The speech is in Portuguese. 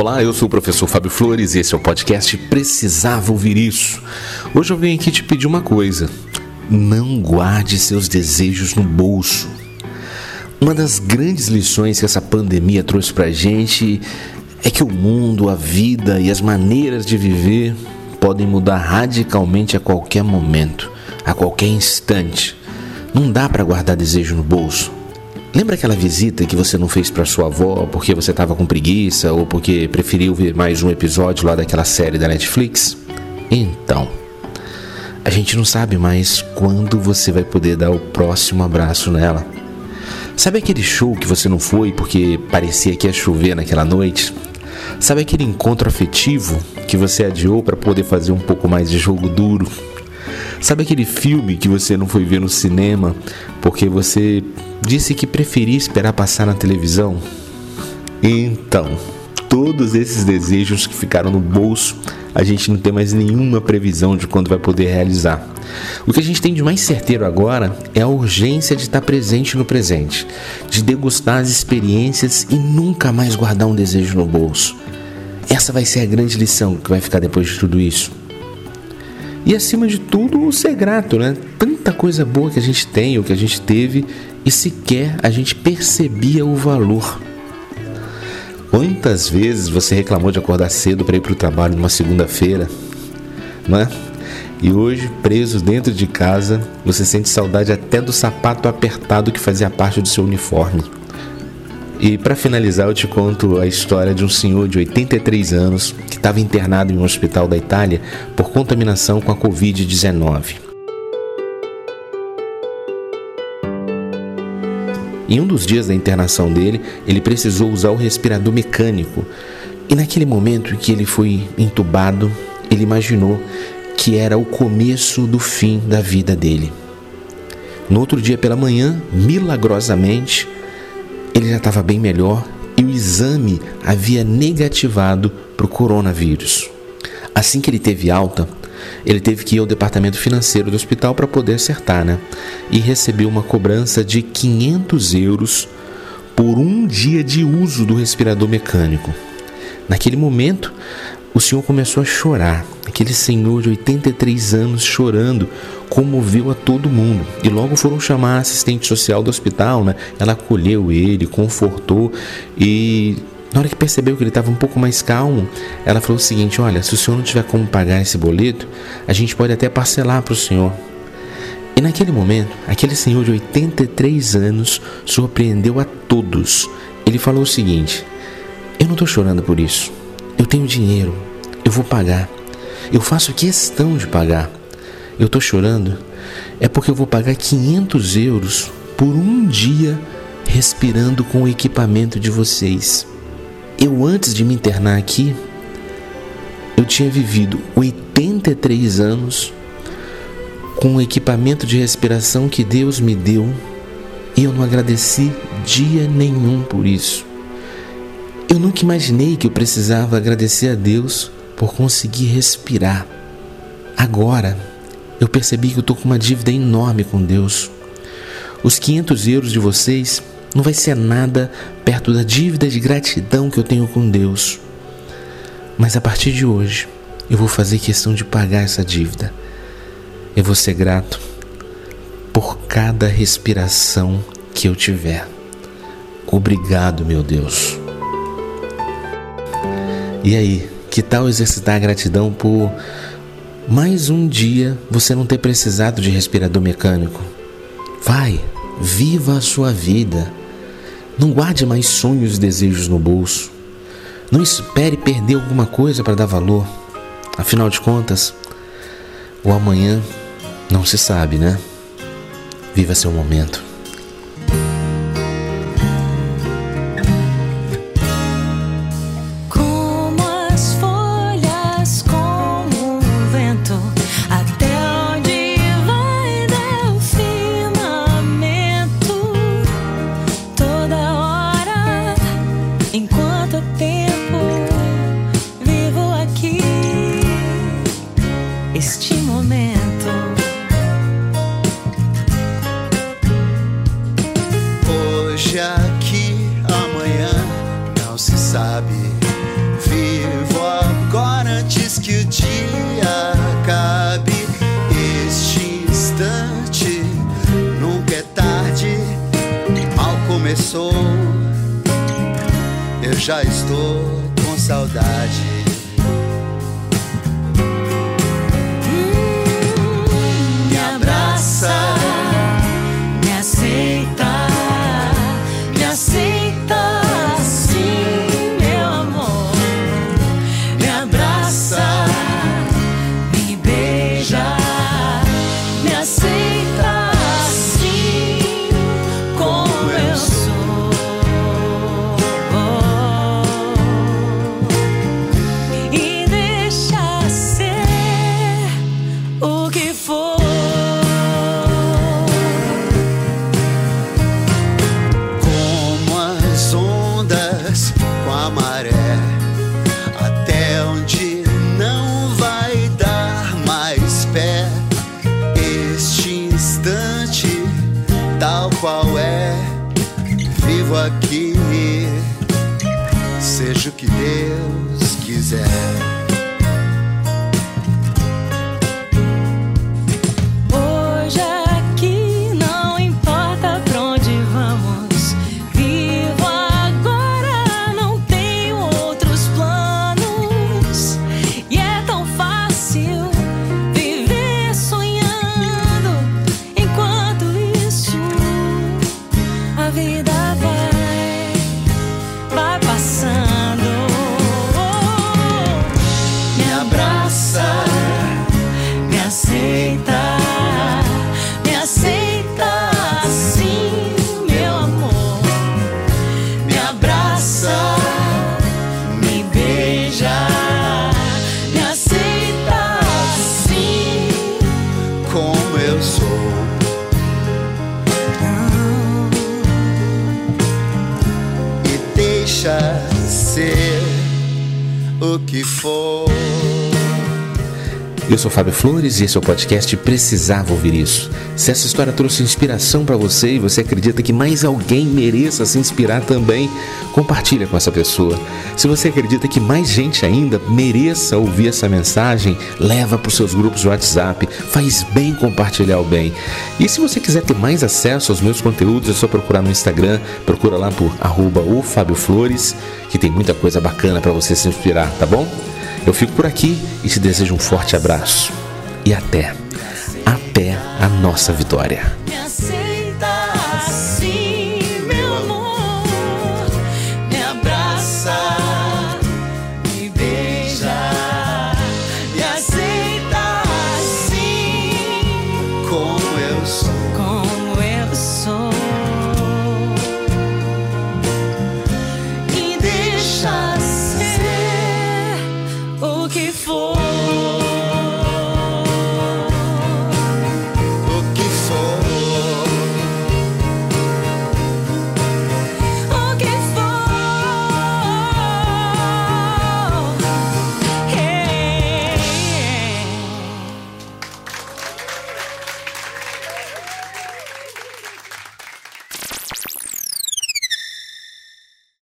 Olá, eu sou o professor Fábio Flores e esse é o podcast Precisava Ouvir Isso. Hoje eu venho aqui te pedir uma coisa: não guarde seus desejos no bolso. Uma das grandes lições que essa pandemia trouxe pra gente é que o mundo, a vida e as maneiras de viver podem mudar radicalmente a qualquer momento, a qualquer instante. Não dá para guardar desejo no bolso. Lembra aquela visita que você não fez para sua avó porque você estava com preguiça ou porque preferiu ver mais um episódio lá daquela série da Netflix? Então, a gente não sabe mais quando você vai poder dar o próximo abraço nela. Sabe aquele show que você não foi porque parecia que ia chover naquela noite? Sabe aquele encontro afetivo que você adiou para poder fazer um pouco mais de jogo duro? Sabe aquele filme que você não foi ver no cinema porque você disse que preferia esperar passar na televisão? Então, todos esses desejos que ficaram no bolso, a gente não tem mais nenhuma previsão de quando vai poder realizar. O que a gente tem de mais certeiro agora é a urgência de estar presente no presente, de degustar as experiências e nunca mais guardar um desejo no bolso. Essa vai ser a grande lição que vai ficar depois de tudo isso. E acima de tudo, ser grato, né? Tanta coisa boa que a gente tem, ou que a gente teve, e sequer a gente percebia o valor. Quantas vezes você reclamou de acordar cedo para ir para o trabalho numa segunda-feira, né? E hoje, preso dentro de casa, você sente saudade até do sapato apertado que fazia parte do seu uniforme. E para finalizar, eu te conto a história de um senhor de 83 anos que estava internado em um hospital da Itália por contaminação com a Covid-19. Em um dos dias da internação dele, ele precisou usar o respirador mecânico. E naquele momento em que ele foi entubado, ele imaginou que era o começo do fim da vida dele. No outro dia pela manhã, milagrosamente, ele já estava bem melhor e o exame havia negativado para o coronavírus. Assim que ele teve alta, ele teve que ir ao departamento financeiro do hospital para poder acertar, né? E recebeu uma cobrança de 500 euros por um dia de uso do respirador mecânico. Naquele momento, o senhor começou a chorar. Aquele senhor de 83 anos chorando comoveu a todo mundo. E logo foram chamar a assistente social do hospital, né? Ela acolheu ele, confortou e na hora que percebeu que ele estava um pouco mais calmo, ela falou o seguinte: Olha, se o senhor não tiver como pagar esse boleto, a gente pode até parcelar para o senhor. E naquele momento, aquele senhor de 83 anos surpreendeu a todos. Ele falou o seguinte: Eu não estou chorando por isso. Eu tenho dinheiro. Eu vou pagar. Eu faço questão de pagar eu estou chorando é porque eu vou pagar 500 euros por um dia respirando com o equipamento de vocês. Eu, antes de me internar aqui, eu tinha vivido 83 anos com o equipamento de respiração que Deus me deu e eu não agradeci dia nenhum por isso. Eu nunca imaginei que eu precisava agradecer a Deus por conseguir respirar. Agora, eu percebi que eu estou com uma dívida enorme com Deus. Os 500 euros de vocês não vai ser nada perto da dívida de gratidão que eu tenho com Deus. Mas a partir de hoje, eu vou fazer questão de pagar essa dívida. Eu vou ser grato por cada respiração que eu tiver. Obrigado, meu Deus. E aí, que tal exercitar a gratidão por mais um dia você não ter precisado de respirador mecânico. Vai, viva a sua vida. Não guarde mais sonhos e desejos no bolso. Não espere perder alguma coisa para dar valor. Afinal de contas, o amanhã não se sabe, né? Viva seu momento. deixa que amanhã não se sabe. Vivo agora antes que o dia acabe. Este instante nunca é tarde. Mal começou, eu já estou com saudade. maré até onde não vai dar mais pé. Este instante, tal qual é, vivo aqui, seja o que Deus quiser. sou. E deixa ser o que for. Eu sou Fábio Flores e esse é o podcast Precisava Ouvir Isso. Se essa história trouxe inspiração para você e você acredita que mais alguém mereça se inspirar também, compartilha com essa pessoa. Se você acredita que mais gente ainda mereça ouvir essa mensagem, leva para os seus grupos de WhatsApp. Faz bem compartilhar o bem. E se você quiser ter mais acesso aos meus conteúdos, é só procurar no Instagram, procura lá por arroba o Fábio Flores, que tem muita coisa bacana para você se inspirar, tá bom? Eu fico por aqui e te desejo um forte abraço. E até, até a nossa vitória.